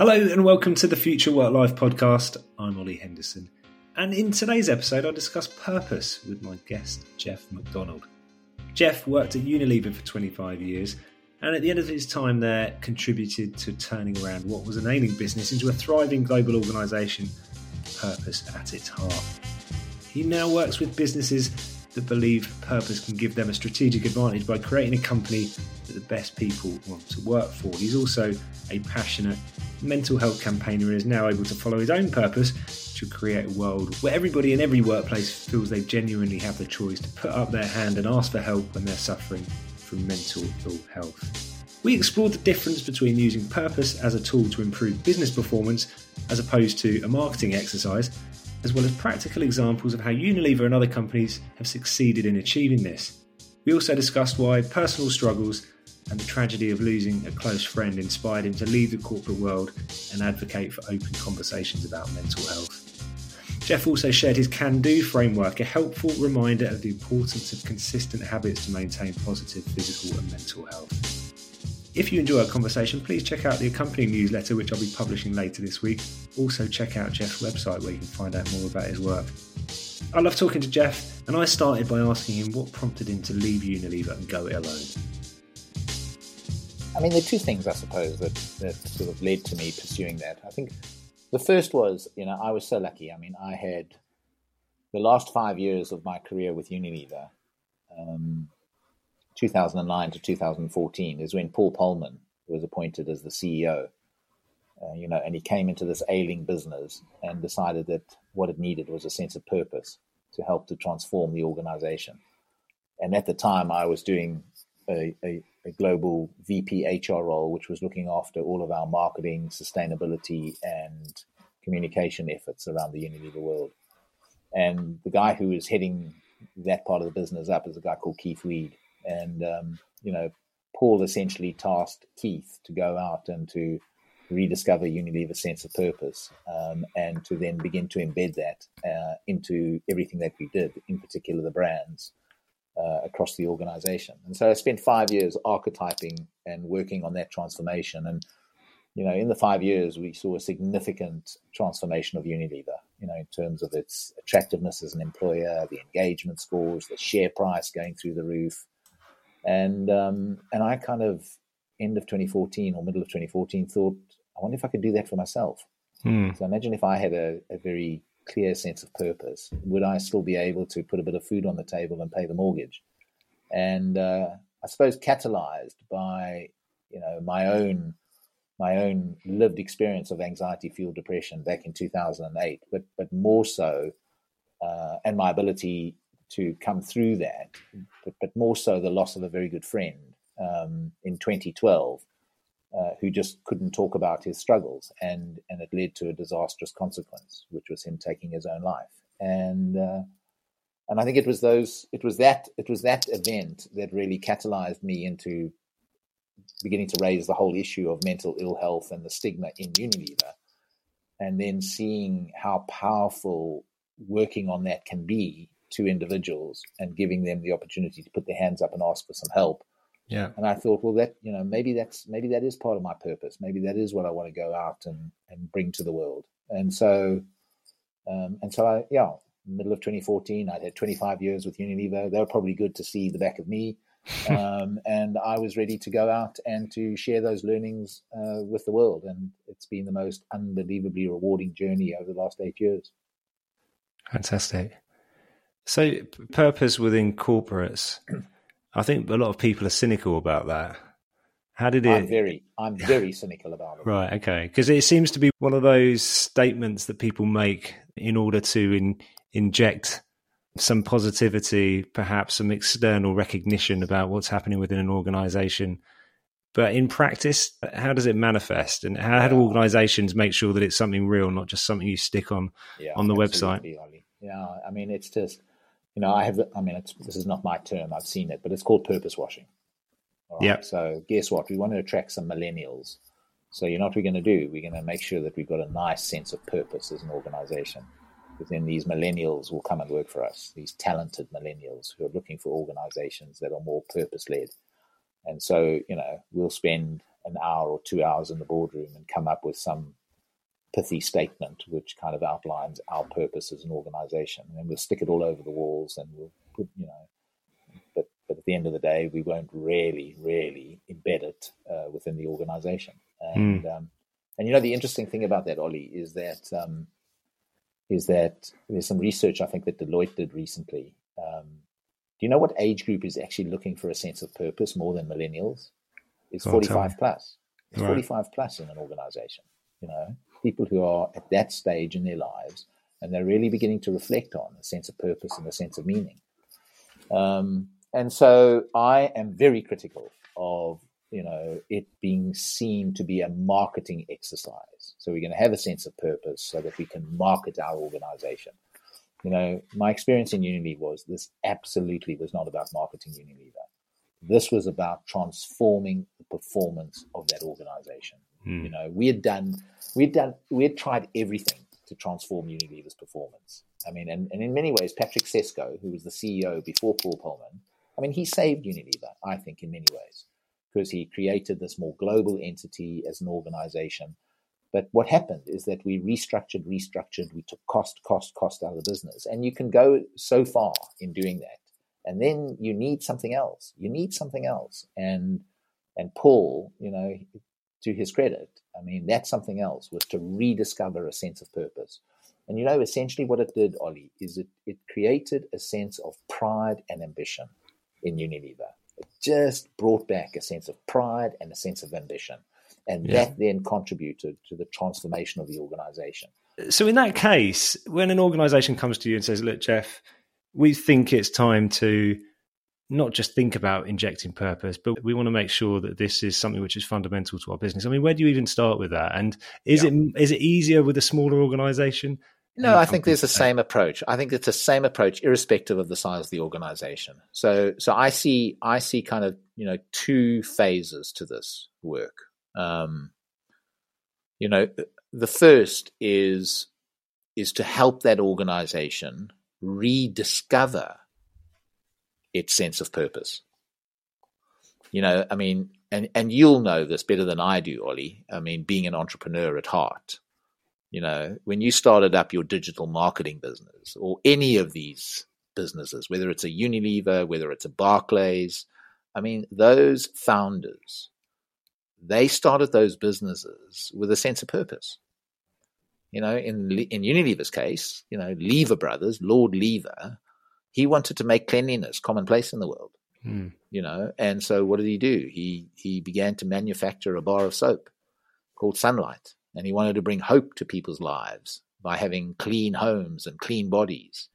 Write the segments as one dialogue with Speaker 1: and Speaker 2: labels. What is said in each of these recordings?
Speaker 1: Hello and welcome to the Future Work Life podcast. I'm Ollie Henderson. And in today's episode, I discuss purpose with my guest, Jeff McDonald. Jeff worked at Unilever for 25 years and at the end of his time there, contributed to turning around what was an ailing business into a thriving global organisation, purpose at its heart. He now works with businesses that believe purpose can give them a strategic advantage by creating a company that the best people want to work for. He's also a passionate mental health campaigner and is now able to follow his own purpose to create a world where everybody in every workplace feels they genuinely have the choice to put up their hand and ask for help when they're suffering from mental ill health. We explored the difference between using purpose as a tool to improve business performance as opposed to a marketing exercise, as well as practical examples of how Unilever and other companies have succeeded in achieving this. We also discussed why personal struggles and the tragedy of losing a close friend inspired him to leave the corporate world and advocate for open conversations about mental health. Jeff also shared his can do framework, a helpful reminder of the importance of consistent habits to maintain positive physical and mental health. If you enjoy our conversation, please check out the accompanying newsletter, which I'll be publishing later this week. Also, check out Jeff's website where you can find out more about his work. I love talking to Jeff, and I started by asking him what prompted him to leave Unilever and go it alone.
Speaker 2: I mean, there are two things, I suppose, that, that sort of led to me pursuing that. I think the first was, you know, I was so lucky. I mean, I had the last five years of my career with Unilever, um, 2009 to 2014, is when Paul Polman was appointed as the CEO. Uh, you know, and he came into this ailing business and decided that what it needed was a sense of purpose to help to transform the organization. And at the time, I was doing a, a, a, global VP HR role, which was looking after all of our marketing, sustainability, and communication efforts around the Unilever world. And the guy who was heading that part of the business up is a guy called Keith Weed. And, um, you know, Paul essentially tasked Keith to go out and to rediscover Unilever's sense of purpose um, and to then begin to embed that uh, into everything that we did, in particular the brands uh, across the organization. And so I spent five years archetyping and working on that transformation. And, you know, in the five years, we saw a significant transformation of Unilever, you know, in terms of its attractiveness as an employer, the engagement scores, the share price going through the roof. And, um, and I kind of, end of 2014 or middle of 2014, thought, I wonder if I could do that for myself. Hmm. So imagine if I had a, a very clear sense of purpose, would I still be able to put a bit of food on the table and pay the mortgage? And uh, I suppose catalyzed by you know my own my own lived experience of anxiety fueled depression back in 2008, but but more so, uh, and my ability to come through that, but, but more so the loss of a very good friend um, in 2012 uh, who just couldn't talk about his struggles, and and it led to a disastrous consequence, which was him taking his own life. And uh, and I think it was those it was that it was that event that really catalyzed me into beginning to raise the whole issue of mental ill health and the stigma in Unilever, and then seeing how powerful working on that can be to individuals and giving them the opportunity to put their hands up and ask for some help
Speaker 1: yeah.
Speaker 2: And I thought, well, that you know, maybe that's maybe that is part of my purpose. Maybe that is what I want to go out and and bring to the world. And so, um, and so I, yeah, middle of 2014, I'd had 25 years with Unilever. They were probably good to see the back of me. um, and I was ready to go out and to share those learnings uh, with the world. And it's been the most unbelievably rewarding journey over the last eight years.
Speaker 1: Fantastic. So, purpose within corporates. I think a lot of people are cynical about that. How did it?
Speaker 2: I'm very, I'm very cynical about it.
Speaker 1: Right. Okay. Because it seems to be one of those statements that people make in order to in, inject some positivity, perhaps some external recognition about what's happening within an organization. But in practice, how does it manifest, and how, yeah. do organizations make sure that it's something real, not just something you stick on yeah, on the website?
Speaker 2: Yeah, I mean, it's just you know, I have, I mean, this is not my term, I've seen it, but it's called purpose washing.
Speaker 1: Yeah.
Speaker 2: So guess what? We want to attract some millennials. So you know what we're going to do? We're going to make sure that we've got a nice sense of purpose as an organization. Because then these millennials will come and work for us, these talented millennials who are looking for organizations that are more purpose led. And so, you know, we'll spend an hour or two hours in the boardroom and come up with some pithy statement which kind of outlines our purpose as an organization. And we'll stick it all over the walls and we'll put, you know, but, but at the end of the day, we won't really, really embed it uh, within the organization. And, mm. um, and you know, the interesting thing about that, Ollie, is that, um, is that there's some research I think that Deloitte did recently. Um, do you know what age group is actually looking for a sense of purpose more than millennials? It's 45 plus. It's right. 45 plus in an organization. You know, people who are at that stage in their lives and they're really beginning to reflect on a sense of purpose and a sense of meaning. Um, and so I am very critical of you know it being seen to be a marketing exercise. So we're going to have a sense of purpose so that we can market our organization. You know, my experience in Unilever was this absolutely was not about marketing Unilever. This was about transforming the performance of that organization. Mm. You know, we had done, we had done, we had tried everything to transform Unilever's performance. I mean, and, and in many ways, Patrick Cescau, who was the CEO before Paul Polman, I mean, he saved Unilever, I think, in many ways, because he created this more global entity as an organization. But what happened is that we restructured, restructured, we took cost, cost, cost out of the business. And you can go so far in doing that. And then you need something else. You need something else. And and Paul, you know, to his credit, I mean, that's something else, was to rediscover a sense of purpose. And you know, essentially what it did, Ollie, is it, it created a sense of pride and ambition in Unilever. It just brought back a sense of pride and a sense of ambition. And yeah. that then contributed to the transformation of the organization.
Speaker 1: So, in that case, when an organization comes to you and says, Look, Jeff, we think it's time to not just think about injecting purpose, but we want to make sure that this is something which is fundamental to our business. I mean, where do you even start with that? And is yeah. it is it easier with a smaller organization?
Speaker 2: No, I think there's the same approach. I think it's the same approach, irrespective of the size of the organization. So, so I see, I see kind of you know two phases to this work. Um, you know, the first is is to help that organization rediscover its sense of purpose. You know, I mean, and, and you'll know this better than I do, Ollie. I mean, being an entrepreneur at heart, you know, when you started up your digital marketing business or any of these businesses, whether it's a Unilever, whether it's a Barclays, I mean, those founders, they started those businesses with a sense of purpose. You know, in in Unilever's case, you know, Lever Brothers, Lord Lever, he wanted to make cleanliness commonplace in the world. Mm. You know, and so what did he do? He he began to manufacture a bar of soap called Sunlight, and he wanted to bring hope to people's lives by having clean homes and clean bodies.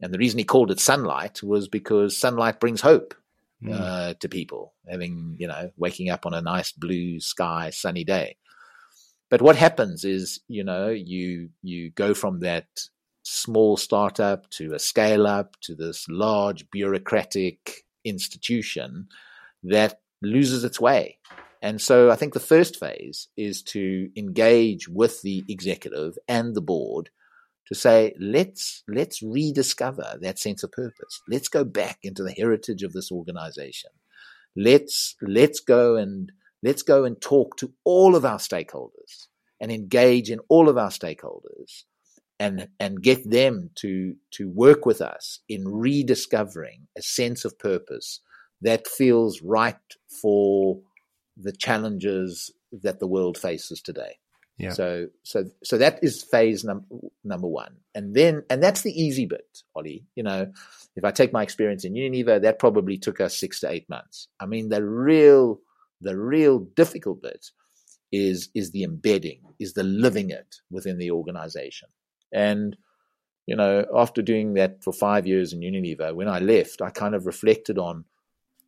Speaker 2: And the reason he called it Sunlight was because sunlight brings hope mm. uh, to people, having you know waking up on a nice blue sky, sunny day. But what happens is, you know, you you go from that small startup to a scale up to this large bureaucratic institution that loses its way. And so I think the first phase is to engage with the executive and the board to say, let's let's rediscover that sense of purpose. Let's go back into the heritage of this organization. Let's let's go and let's go and talk to all of our stakeholders and engage in all of our stakeholders and and get them to to work with us in rediscovering a sense of purpose that feels right for the challenges that the world faces today. Yeah. So so so that is phase num- number one, and then and that's the easy bit, Ollie. You know, if I take my experience in Unilever, that probably took us six to eight months. I mean, the real the real difficult bit is is the embedding, is the living it within the organization. And, you know, after doing that for five years in Unilever, when I left, I kind of reflected on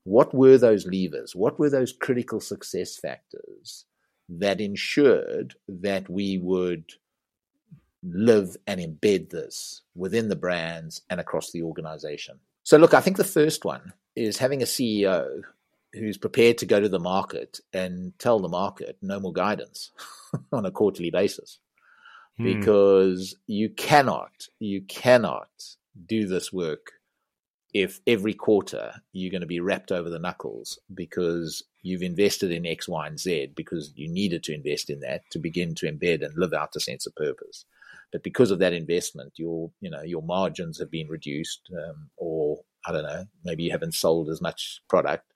Speaker 2: what were those levers? What were those critical success factors that ensured that we would live and embed this within the brands and across the organization? So, look, I think the first one is having a CEO who's prepared to go to the market and tell the market no more guidance on a quarterly basis. Hmm. because you cannot, you cannot do this work if every quarter you're going to be rapped over the knuckles because you've invested in X, Y, and Z because you needed to invest in that to begin to embed and live out a sense of purpose. But because of that investment, your you know your margins have been reduced, um, or I don't know, maybe you haven't sold as much product.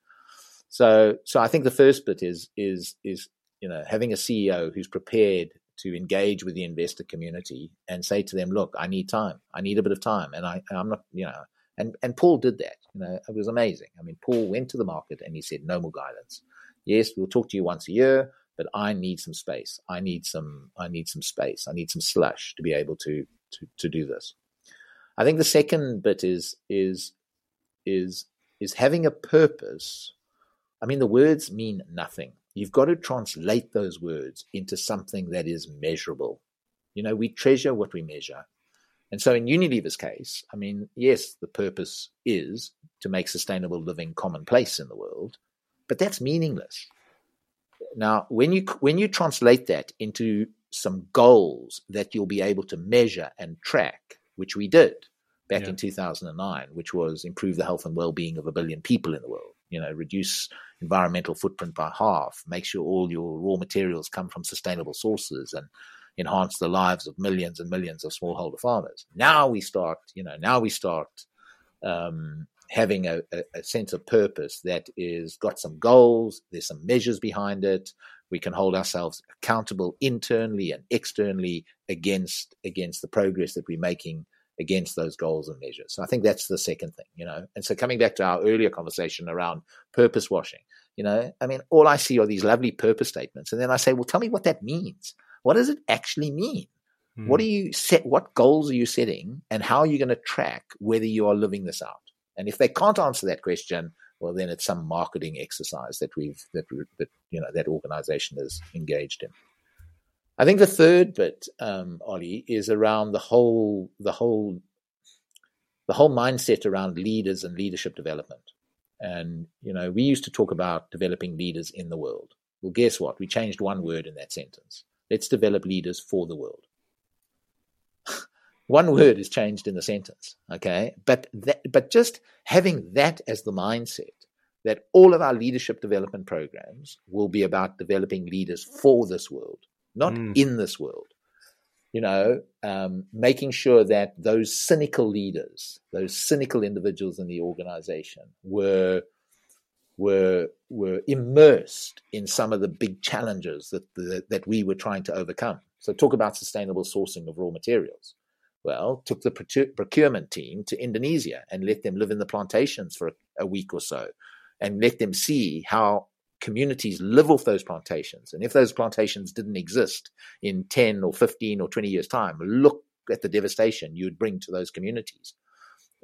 Speaker 2: So so I think the first bit is is is you know having a CEO who's prepared to engage with the investor community and say to them, look, I need time. I need a bit of time. And I, I'm not, you know, and, and Paul did that. You know, it was amazing. I mean, Paul went to the market and he said, no more guidance. Yes, we'll talk to you once a year, but I need some space. I need some, I need some space. I need some slush to be able to, to, to do this. I think the second bit is, is, is, is having a purpose. I mean, the words mean nothing. You've got to translate those words into something that is measurable. You know, we treasure what we measure. And so in Unilever's case, I mean, yes, the purpose is to make sustainable living commonplace in the world, but that's meaningless. Now, when you when you translate that into some goals that you'll be able to measure and track, which we did back yeah. in 2009, which was improve the health and well-being of a billion people in the world, you know, reduce environmental footprint by half, make sure all your raw materials come from sustainable sources and enhance the lives of millions and millions of smallholder farmers. Now we start, you know, now we start um, having a, a, sense of purpose that is got some goals, there's some measures behind it. We can hold ourselves accountable internally and externally against against the progress that we're making against those goals and measures. So I think that's the second thing, you know. And so coming back to our earlier conversation around purpose washing, you know, I mean, all I see are these lovely purpose statements, and then I say, well, tell me what that means. What does it actually mean? Hmm. What do you set? What goals are you setting, and how are you going to track whether you are living this out? And if they can't answer that question, well, then it's some marketing exercise that we've that, that you know that organization is engaged in. I think the third bit, um, Ollie, is around the whole the whole the whole mindset around leaders and leadership development. And you know, we used to talk about developing leaders in the world. Well, guess what? We changed one word in that sentence. Let's develop leaders for the world. one word is changed in the sentence, okay? But that, but just having that as the mindset that all of our leadership development programs will be about developing leaders for this world not mm. in this world. You know, um, making sure that those cynical leaders, those cynical individuals in the organization, were were were immersed in some of the big challenges that the, that we were trying to overcome. So, talk about sustainable sourcing of raw materials. Well, took the procurement team to Indonesia and let them live in the plantations for a, a week or so, and let them see how communities live off those plantations. And if those plantations didn't exist in 10 or 15 or 20 years' time, look at the devastation you would bring to those communities.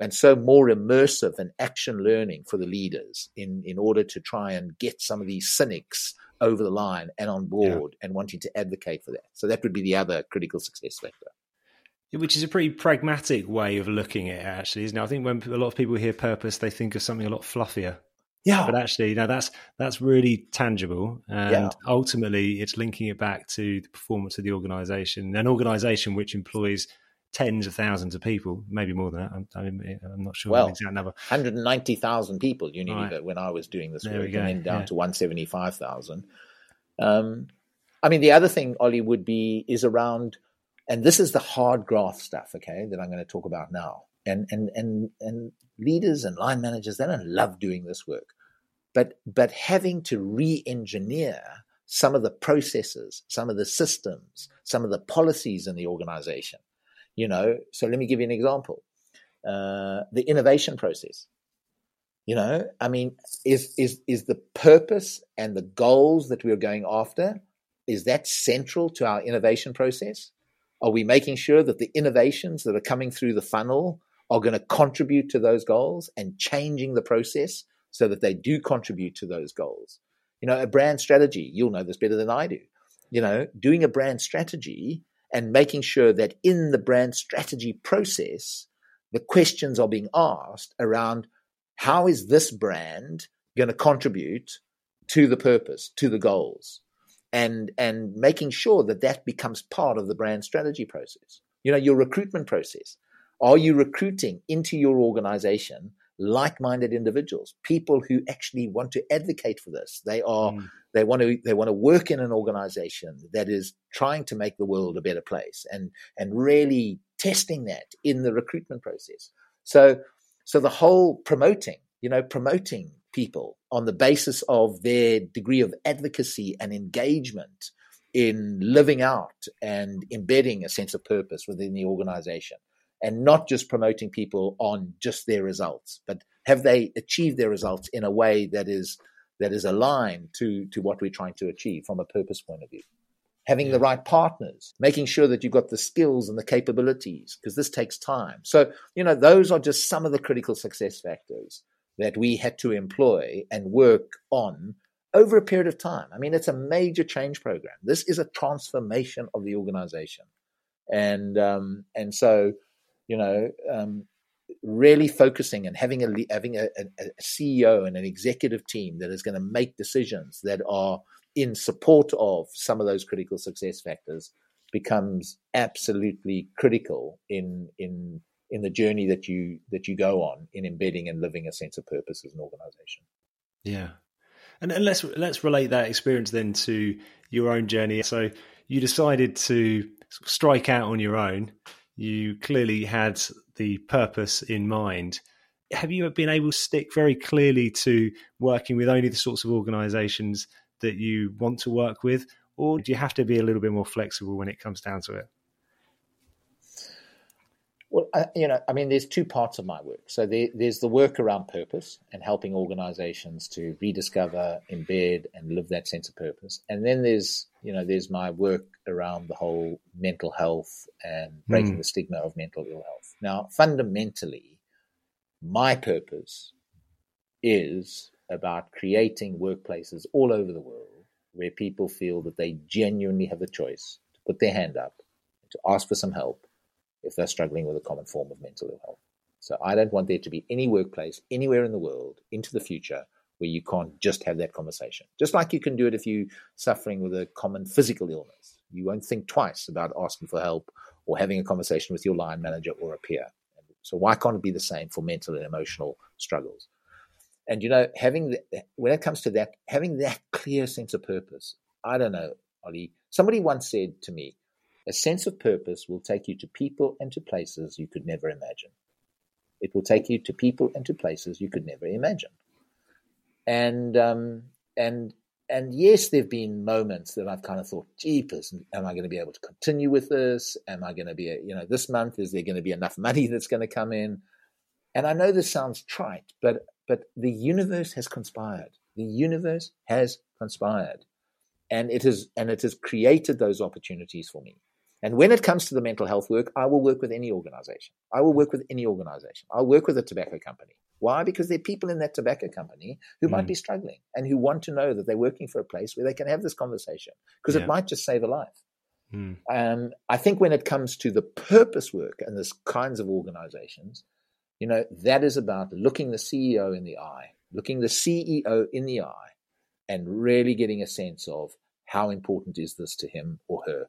Speaker 2: And so more immersive and action learning for the leaders in, in order to try and get some of these cynics over the line and on board yeah. and wanting to advocate for that. So that would be the other critical success factor.
Speaker 1: Which is a pretty pragmatic way of looking at it, actually, isn't it? I think when a lot of people hear purpose, they think of something a lot fluffier
Speaker 2: yeah.
Speaker 1: But actually, no, that's that's really tangible, and yeah. ultimately, it's linking it back to the performance of the organisation. An organisation which employs tens of thousands of people, maybe more than that. I'm, I'm not sure
Speaker 2: well, the
Speaker 1: exact number.
Speaker 2: 190,000 people Unilever right. when I was doing this there work, and then down yeah. to 175,000. Um, I mean, the other thing, Ollie, would be is around, and this is the hard graft stuff, okay, that I'm going to talk about now and and and and leaders and line managers they don't love doing this work. But but having to re-engineer some of the processes some of the systems some of the policies in the organization you know? So let me give you an example. Uh, the innovation process. You know i mean is is is the purpose and the goals that we're going after is that central to our innovation process? Are we making sure that the innovations that are coming through the funnel are going to contribute to those goals and changing the process so that they do contribute to those goals. You know, a brand strategy, you'll know this better than I do. You know, doing a brand strategy and making sure that in the brand strategy process, the questions are being asked around how is this brand going to contribute to the purpose, to the goals, and and making sure that that becomes part of the brand strategy process. You know, your recruitment process. Are you recruiting into your organization like-minded individuals, people who actually want to advocate for this. They are mm. they want to they want to work in an organization that is trying to make the world a better place and and really testing that in the recruitment process. So so the whole promoting, you know, promoting people on the basis of their degree of advocacy and engagement in living out and embedding a sense of purpose within the organization and not just promoting people on just their results, but have they achieved their results in a way that is that is aligned to to what we're trying to achieve from a purpose point of view. Having yeah. the right partners, making sure that you've got the skills and the capabilities, because this takes time. So, you know, those are just some of the critical success factors that we had to employ and work on over a period of time. I mean, it's a major change program. This is a transformation of the organization, and um, and so you know, um, really focusing and having a having a, a, CEO and an executive team that is going to make decisions that are in support of some of those critical success factors becomes absolutely critical in in in the journey that you that you go on in embedding and living a sense of purpose as an organization.
Speaker 1: Yeah. And, and let's let's relate that experience then to your own journey. So you decided to strike out on your own you clearly had the purpose in mind. Have you been able to stick very clearly to working with only the sorts of organizations that you want to work with, or do you have to be a little bit more flexible when it comes down to it?
Speaker 2: Well, uh, you know, I mean, there's two parts of my work. So there, there's the work around purpose and helping organizations to rediscover, embed, and live that sense of purpose. And then there's, you know, there's my work around the whole mental health and breaking mm. the stigma of mental ill health. Now, fundamentally, my purpose is about creating workplaces all over the world where people feel that they genuinely have the choice to put their hand up, and to ask for some help if they're struggling with a common form of mental ill health. So I don't want there to be any workplace anywhere in the world into the future where you can't just have that conversation. Just like you can do it if you're suffering with a common physical illness. You won't think twice about asking for help or having a conversation with your line manager or a peer. So why can't it be the same for mental and emotional struggles? And you know, having the, when it comes to that, having that clear sense of purpose. I don't know, Ollie. Somebody once said to me, a sense of purpose will take you to people and to places you could never imagine. It will take you to people and to places you could never imagine. And um, and and yes, there have been moments that I've kind of thought, "Jeepers, am I going to be able to continue with this? Am I going to be, you know, this month is there going to be enough money that's going to come in?" And I know this sounds trite, but but the universe has conspired. The universe has conspired, and it has and it has created those opportunities for me. And when it comes to the mental health work, I will work with any organization. I will work with any organization. I'll work with a tobacco company. Why? Because there are people in that tobacco company who mm. might be struggling and who want to know that they're working for a place where they can have this conversation because yeah. it might just save a life. Mm. Um, I think when it comes to the purpose work and this kinds of organizations, you know, that is about looking the CEO in the eye, looking the CEO in the eye, and really getting a sense of how important is this to him or her.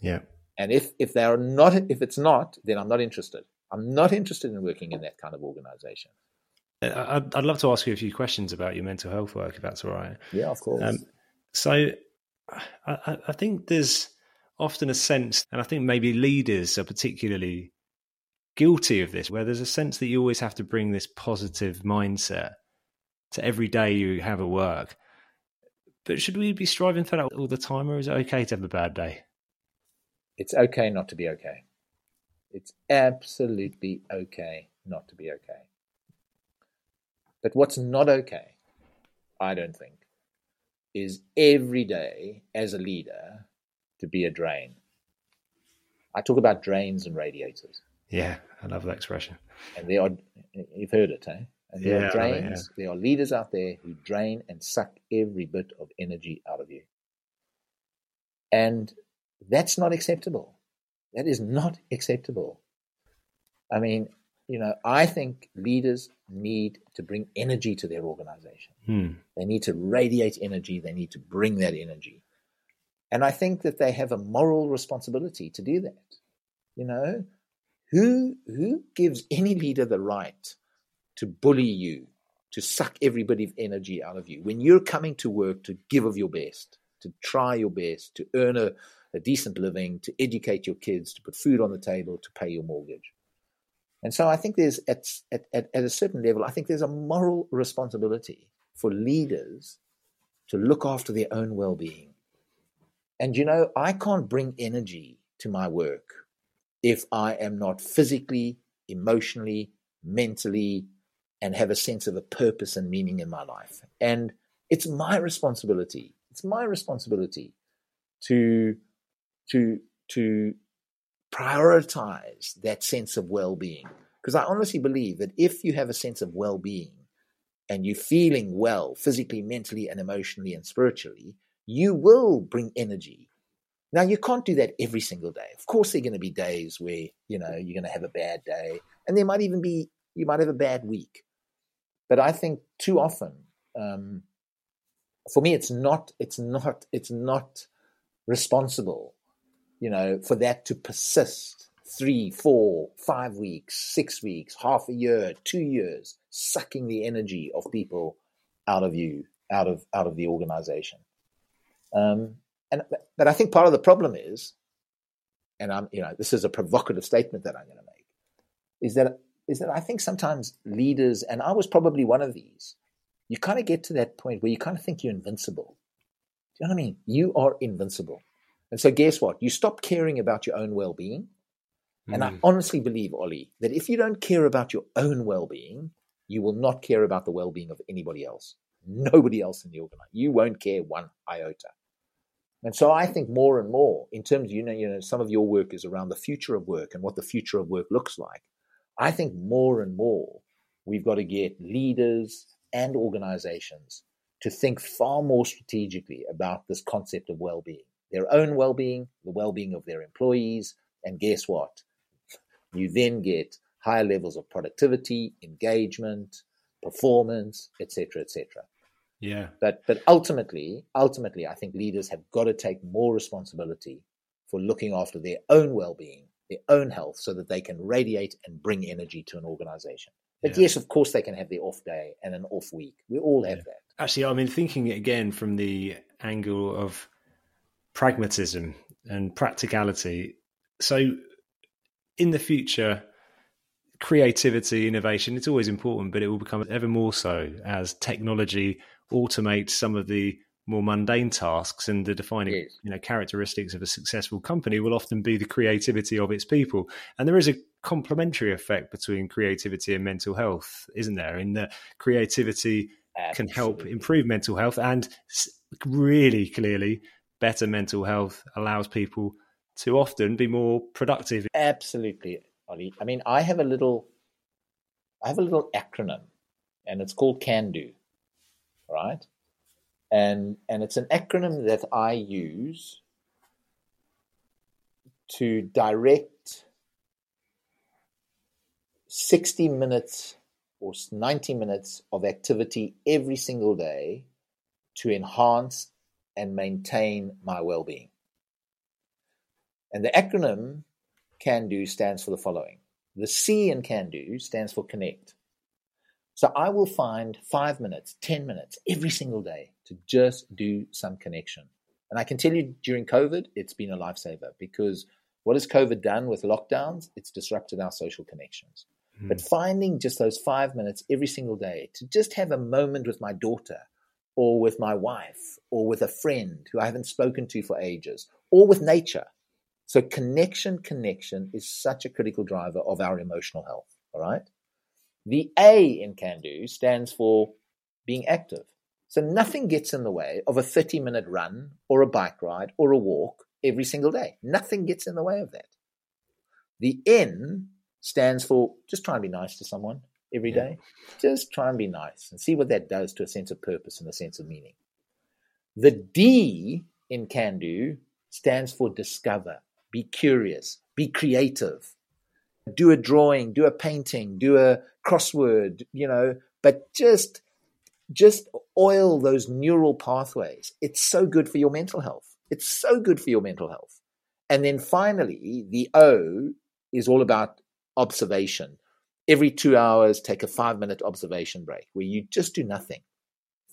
Speaker 1: Yeah.
Speaker 2: And if if they are not, if it's not, then I'm not interested. I'm not interested in working in that kind of organization.
Speaker 1: Uh, I'd, I'd love to ask you a few questions about your mental health work, if that's all right.
Speaker 2: Yeah, of course. Um,
Speaker 1: so, I, I think there's often a sense, and I think maybe leaders are particularly guilty of this, where there's a sense that you always have to bring this positive mindset to every day you have at work. But should we be striving for that all the time, or is it okay to have a bad day?
Speaker 2: It's okay not to be okay. It's absolutely okay not to be okay. But what's not okay, I don't think, is every day as a leader to be a drain. I talk about drains and radiators.
Speaker 1: Yeah, I love that expression.
Speaker 2: And there are, you've heard it, eh? And there yeah, are drains, yeah. there are leaders out there who drain and suck every bit of energy out of you. And that's not acceptable. That is not acceptable. I mean, you know, I think leaders need to bring energy to their organization. Hmm. They need to radiate energy. They need to bring that energy. And I think that they have a moral responsibility to do that. You know, who who gives any leader the right to bully you, to suck everybody's energy out of you. When you're coming to work to give of your best, to try your best, to earn a, a decent living, to educate your kids, to put food on the table, to pay your mortgage. And so I think there's, at, at, at, a certain level, I think there's a moral responsibility for leaders to look after their own well being. And you know, I can't bring energy to my work if I am not physically, emotionally, mentally, and have a sense of a purpose and meaning in my life. And it's my responsibility. It's my responsibility to to to prioritize that sense of well-being because I honestly believe that if you have a sense of well-being and you're feeling well physically, mentally and emotionally and spiritually, you will bring energy. Now you can't do that every single day. Of course there're going to be days where, you know, you're going to have a bad day and there might even be you might have a bad week. But I think too often um, for me it's not it's not it's not responsible you know, for that to persist three, four, five weeks, six weeks, half a year, two years, sucking the energy of people out of you, out of out of the organization. Um, and but I think part of the problem is, and I'm you know this is a provocative statement that I'm going to make, is that is that I think sometimes leaders, and I was probably one of these, you kind of get to that point where you kind of think you're invincible. Do you know what I mean? You are invincible. And so, guess what? You stop caring about your own well being. And mm. I honestly believe, Ollie, that if you don't care about your own well being, you will not care about the well being of anybody else. Nobody else in the organization. You won't care one iota. And so I think more and more, in terms of, you know, you know, some of your work is around the future of work and what the future of work looks like. I think more and more we've got to get leaders and organizations to think far more strategically about this concept of well being their own well being, the well being of their employees. And guess what? You then get higher levels of productivity, engagement, performance, etc., etc.
Speaker 1: Yeah.
Speaker 2: But but ultimately, ultimately, I think leaders have got to take more responsibility for looking after their own well-being, their own health, so that they can radiate and bring energy to an organization. But yeah. yes, of course, they can have their off day and an off week. We all have yeah. that.
Speaker 1: Actually, I mean, thinking again from the angle of pragmatism and practicality. So, in the future, creativity, innovation, it's always important, but it will become ever more so as technology automates some of the more mundane tasks and the defining yes. you know characteristics of a successful company will often be the creativity of its people and there is a complementary effect between creativity and mental health isn't there in that creativity Absolutely. can help improve mental health and really clearly better mental health allows people to often be more productive.
Speaker 2: Absolutely, Ollie. I mean, I have a little, I have a little acronym, and it's called CAN DO, right? And and it's an acronym that I use to direct sixty minutes or ninety minutes of activity every single day to enhance and maintain my well being. And the acronym CAN DO stands for the following the C in CAN DO stands for connect. So I will find five minutes, 10 minutes every single day to just do some connection. And I can tell you during COVID, it's been a lifesaver because what has COVID done with lockdowns? It's disrupted our social connections. Mm. But finding just those five minutes every single day to just have a moment with my daughter or with my wife or with a friend who I haven't spoken to for ages or with nature. So connection, connection is such a critical driver of our emotional health. All right. The A in Can Do stands for being active. So nothing gets in the way of a 30 minute run or a bike ride or a walk every single day. Nothing gets in the way of that. The N stands for just try and be nice to someone every yeah. day. Just try and be nice and see what that does to a sense of purpose and a sense of meaning. The D in Can Do stands for discover, be curious, be creative, do a drawing, do a painting, do a crossword, you know, but just just oil those neural pathways. It's so good for your mental health. It's so good for your mental health. And then finally, the O is all about observation every two hours, take a five minute observation break where you just do nothing.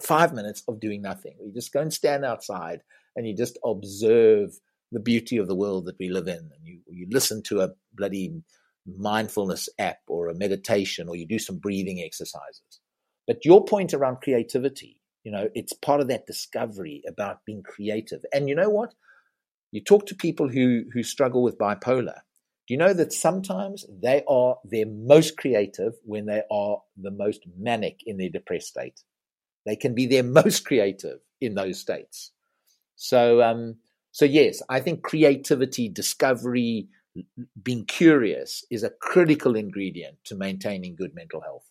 Speaker 2: Five minutes of doing nothing. You just go and stand outside and you just observe the beauty of the world that we live in. And you, you listen to a bloody mindfulness app or a meditation or you do some breathing exercises. But your point around creativity, you know, it's part of that discovery about being creative. And you know what? You talk to people who who struggle with bipolar. You know that sometimes they are their most creative when they are the most manic in their depressed state? They can be their most creative in those states. So, um, so yes, I think creativity, discovery, being curious is a critical ingredient to maintaining good mental health.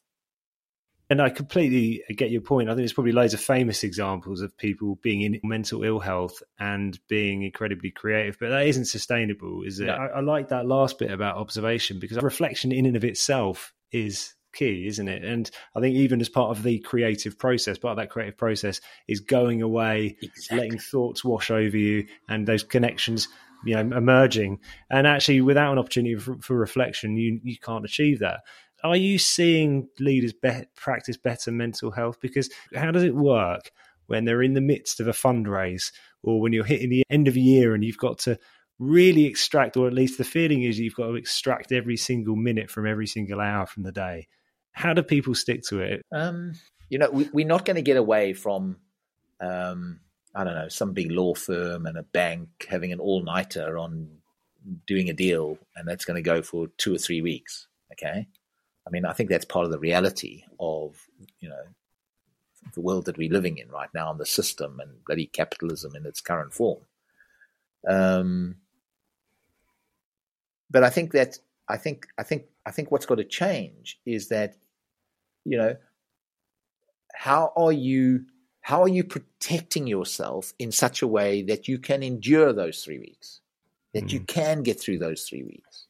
Speaker 1: And I completely get your point. I think there's probably loads of famous examples of people being in mental ill health and being incredibly creative, but that isn't sustainable, is it? No. I, I like that last bit about observation because reflection in and of itself is key, isn't it? And I think even as part of the creative process, part of that creative process is going away, exactly. letting thoughts wash over you, and those connections, you know, emerging. And actually, without an opportunity for, for reflection, you you can't achieve that are you seeing leaders be- practice better mental health? Because how does it work when they're in the midst of a fundraise or when you're hitting the end of a year and you've got to really extract, or at least the feeling is you've got to extract every single minute from every single hour from the day? How do people stick to it? Um,
Speaker 2: you know, we, are not going to get away from, um, I don't know, some big law firm and a bank having an all nighter on doing a deal, and that's going to go for two or three weeks. Okay. I mean, I think that's part of the reality of, you know, the world that we're living in right now and the system and bloody capitalism in its current form. Um, but I think that I think I think I think what's got to change is that, you know, how are you how are you protecting yourself in such a way that you can endure those three weeks, that mm. you can get through those three weeks?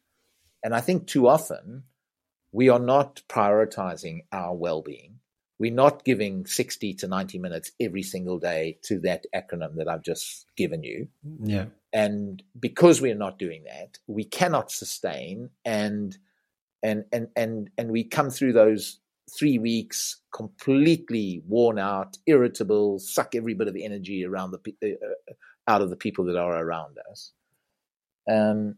Speaker 2: And I think too often we are not prioritizing our well being. We're not giving 60 to 90 minutes every single day to that acronym that I've just given you.
Speaker 1: Yeah.
Speaker 2: And because we're not doing that, we cannot sustain and and and and and we come through those three weeks completely worn out, irritable, suck every bit of energy around the uh, uh, out of the people that are around us. Um,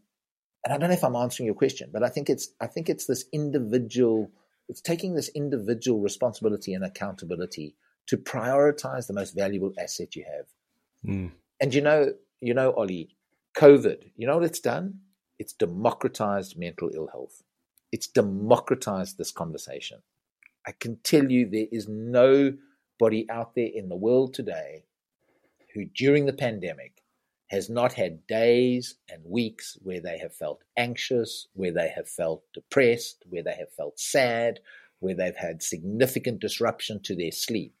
Speaker 2: and I don't know if I'm answering your question, but I think it's I think it's this individual it's taking this individual responsibility and accountability to prioritize the most valuable asset you have. Mm. And you know, you know, Ollie, COVID, you know what it's done? It's democratized mental ill health. It's democratized this conversation. I can tell you there is nobody out there in the world today who during the pandemic has not had days and weeks where they have felt anxious, where they have felt depressed, where they have felt sad, where they've had significant disruption to their sleep.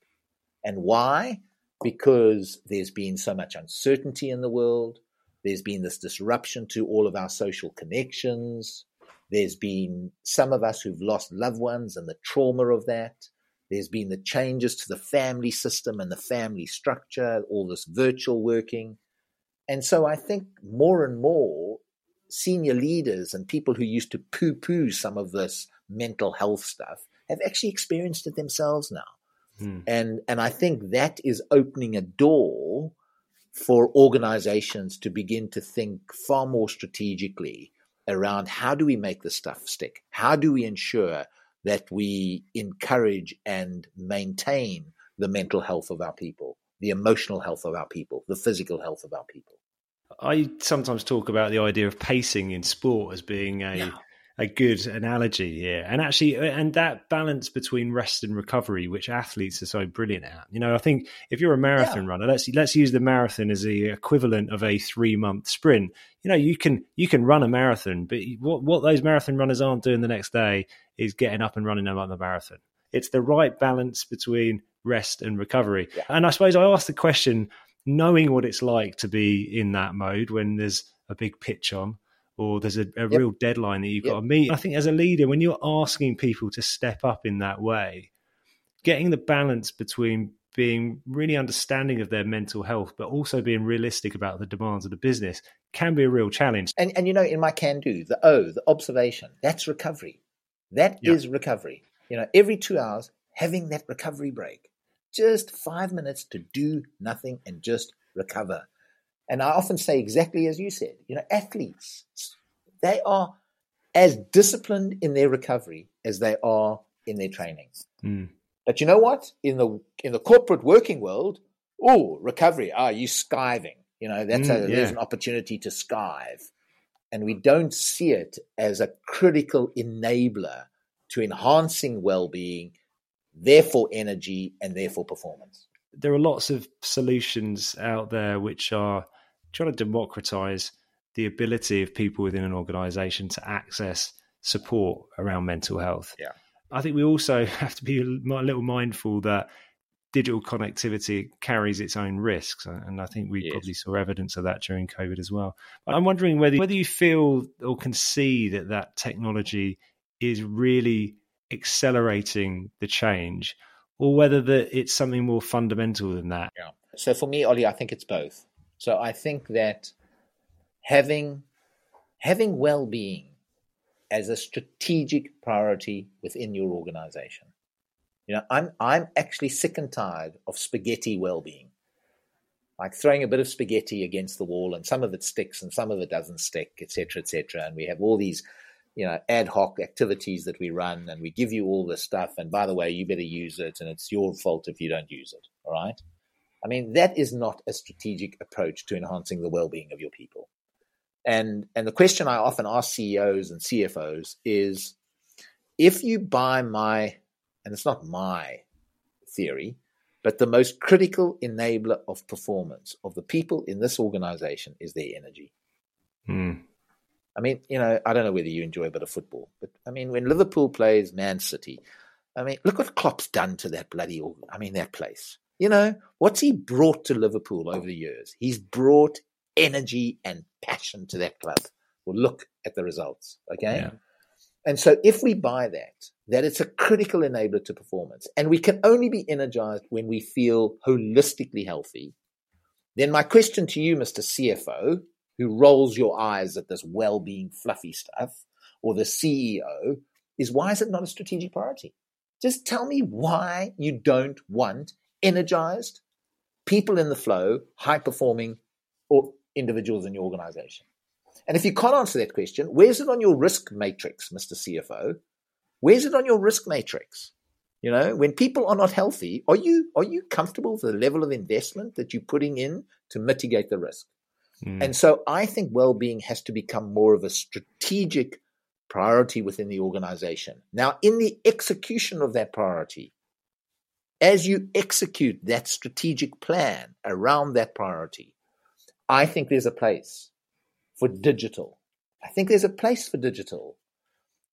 Speaker 2: And why? Because there's been so much uncertainty in the world. There's been this disruption to all of our social connections. There's been some of us who've lost loved ones and the trauma of that. There's been the changes to the family system and the family structure, all this virtual working. And so I think more and more senior leaders and people who used to poo poo some of this mental health stuff have actually experienced it themselves now. Hmm. And, and I think that is opening a door for organizations to begin to think far more strategically around how do we make this stuff stick? How do we ensure that we encourage and maintain the mental health of our people? the emotional health of our people, the physical health of our people.
Speaker 1: I sometimes talk about the idea of pacing in sport as being a yeah. a good analogy here, and actually, uh, and that balance between rest and recovery, which athletes are so brilliant at. You know, I think if you're a marathon yeah. runner, let's let's use the marathon as the equivalent of a three month sprint. You know, you can you can run a marathon, but what what those marathon runners aren't doing the next day is getting up and running another marathon. It's the right balance between rest and recovery. Yeah. And I suppose I asked the question, knowing what it's like to be in that mode when there's a big pitch on or there's a, a yep. real deadline that you've yep. got to meet. I think as a leader, when you're asking people to step up in that way, getting the balance between being really understanding of their mental health, but also being realistic about the demands of the business can be a real challenge.
Speaker 2: And, and you know, in my can do, the O, the observation, that's recovery. That is recovery. You know, every two hours, having that recovery break, just five minutes to do nothing and just recover. And I often say exactly as you said, you know, athletes, they are as disciplined in their recovery as they are in their training. Mm. But you know what? In the in the corporate working world, oh, recovery, ah, you skiving. You know, that's mm, a, yeah. there's an opportunity to skive. And we don't see it as a critical enabler to enhancing well-being, therefore energy and therefore performance.
Speaker 1: There are lots of solutions out there which are trying to democratize the ability of people within an organization to access support around mental health.
Speaker 2: Yeah.
Speaker 1: I think we also have to be a little mindful that digital connectivity carries its own risks, and I think we yes. probably saw evidence of that during COVID as well. But I'm wondering whether whether you feel or can see that that technology is really accelerating the change, or whether that it's something more fundamental than that.
Speaker 2: Yeah. So for me, Ollie, I think it's both. So I think that having having well-being as a strategic priority within your organization. You know, I'm I'm actually sick and tired of spaghetti well-being. Like throwing a bit of spaghetti against the wall and some of it sticks and some of it doesn't stick, etc., etc. And we have all these, you know, ad hoc activities that we run and we give you all this stuff. And by the way, you better use it and it's your fault if you don't use it. All right. I mean, that is not a strategic approach to enhancing the well-being of your people. And and the question I often ask CEOs and CFOs is if you buy my and it's not my theory, but the most critical enabler of performance of the people in this organization is their energy.
Speaker 1: Mm.
Speaker 2: I mean, you know, I don't know whether you enjoy a bit of football, but I mean, when Liverpool plays Man City, I mean, look what Klopp's done to that bloody, I mean, that place. You know, what's he brought to Liverpool over the years? He's brought energy and passion to that club. Well, look at the results. Okay. Yeah. And so if we buy that, that it's a critical enabler to performance, and we can only be energized when we feel holistically healthy, then my question to you, Mr. CFO, who rolls your eyes at this well-being fluffy stuff, or the CEO, is why is it not a strategic priority? Just tell me why you don't want energized people in the flow, high performing or individuals in your organization? And if you can't answer that question, where's it on your risk matrix, Mr. CFO? Where's it on your risk matrix? You know, when people are not healthy, are you are you comfortable with the level of investment that you're putting in to mitigate the risk? Mm. And so I think well-being has to become more of a strategic priority within the organization. Now, in the execution of that priority, as you execute that strategic plan around that priority, I think there's a place for digital. I think there's a place for digital.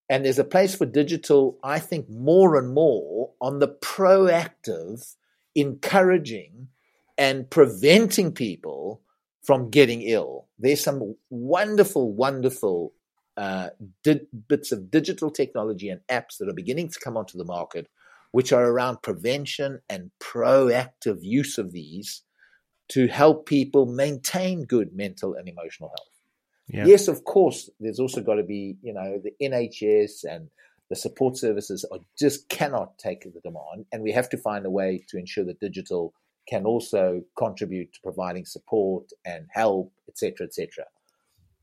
Speaker 2: And there's a place for digital, I think, more and more on the proactive, encouraging, and preventing people from getting ill. There's some wonderful, wonderful uh, di- bits of digital technology and apps that are beginning to come onto the market, which are around prevention and proactive use of these to help people maintain good mental and emotional health. Yeah. Yes, of course, there's also got to be, you know, the NHS and the support services are, just cannot take the demand. And we have to find a way to ensure that digital can also contribute to providing support and help, etc., etc.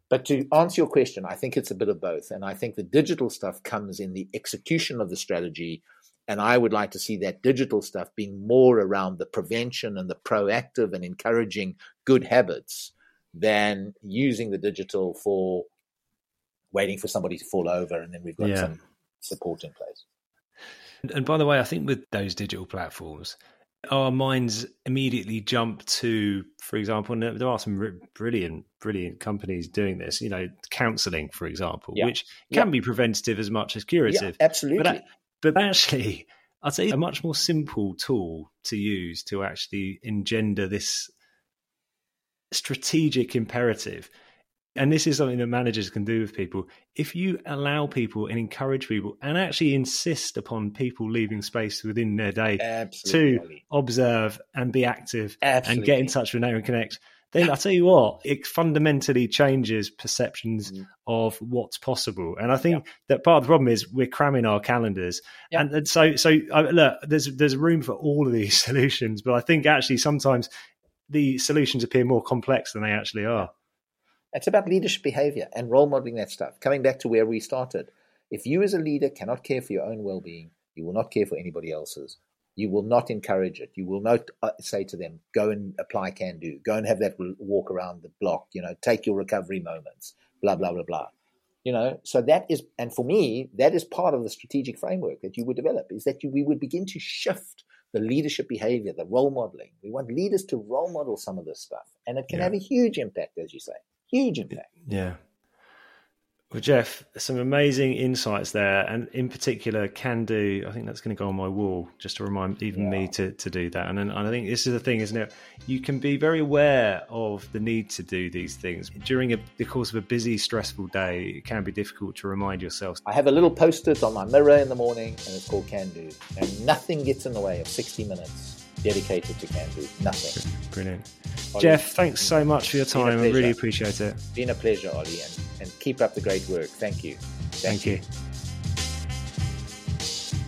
Speaker 2: But to answer your question, I think it's a bit of both. And I think the digital stuff comes in the execution of the strategy and I would like to see that digital stuff being more around the prevention and the proactive and encouraging good habits than using the digital for waiting for somebody to fall over and then we've got yeah. some support in place.
Speaker 1: And by the way, I think with those digital platforms, our minds immediately jump to, for example, there are some brilliant, brilliant companies doing this. You know, counselling, for example, yeah. which can yeah. be preventative as much as curative.
Speaker 2: Yeah, absolutely.
Speaker 1: But but actually, I'd say a much more simple tool to use to actually engender this strategic imperative. And this is something that managers can do with people. If you allow people and encourage people and actually insist upon people leaving space within their day
Speaker 2: Absolutely.
Speaker 1: to observe and be active
Speaker 2: Absolutely.
Speaker 1: and get in touch with Know and Connect, then I tell you what, it fundamentally changes perceptions mm. of what's possible. And I think yeah. that part of the problem is we're cramming our calendars, yeah. and, and, so so uh, look, there's there's room for all of these solutions, but I think actually sometimes the solutions appear more complex than they actually are.
Speaker 2: It's about leadership behavior and role modeling that stuff. Coming back to where we started, if you as a leader cannot care for your own well-being, you will not care for anybody else's. You will not encourage it. You will not uh, say to them, "Go and apply can do. Go and have that walk around the block. You know, take your recovery moments." Blah blah blah blah. You know, so that is, and for me, that is part of the strategic framework that you would develop. Is that you, we would begin to shift the leadership behavior, the role modeling. We want leaders to role model some of this stuff, and it can yeah. have a huge impact, as you say, huge impact.
Speaker 1: Yeah, well, Geoff, some amazing insights there, and in particular, can do. I think that's going to go on my wall just to remind even yeah. me to, to do that. And, and I think this is the thing, isn't it? You can be very aware of the need to do these things during a, the course of a busy, stressful day. It can be difficult to remind yourself.
Speaker 2: I have a little post-it on my mirror in the morning, and it's called Can Do, and nothing gets in the way of 60 minutes dedicated to Can Nothing.
Speaker 1: Brilliant. Ollie, Geoff, thanks so much for your time. I really appreciate it.
Speaker 2: Been a pleasure, Ollie, and, and keep up the great work. Thank you.
Speaker 1: Thank, Thank you. you.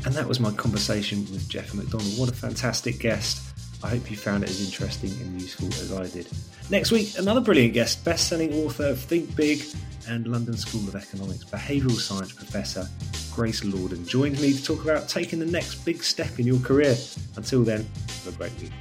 Speaker 1: And that was my conversation with Geoff McDonald. What a fantastic guest. I hope you found it as interesting and useful as I did. Next week, another brilliant guest, best selling author of Think Big and London School of Economics, behavioural science professor Grace Lordan, joins me to talk about taking the next big step in your career. Until then, have a great week.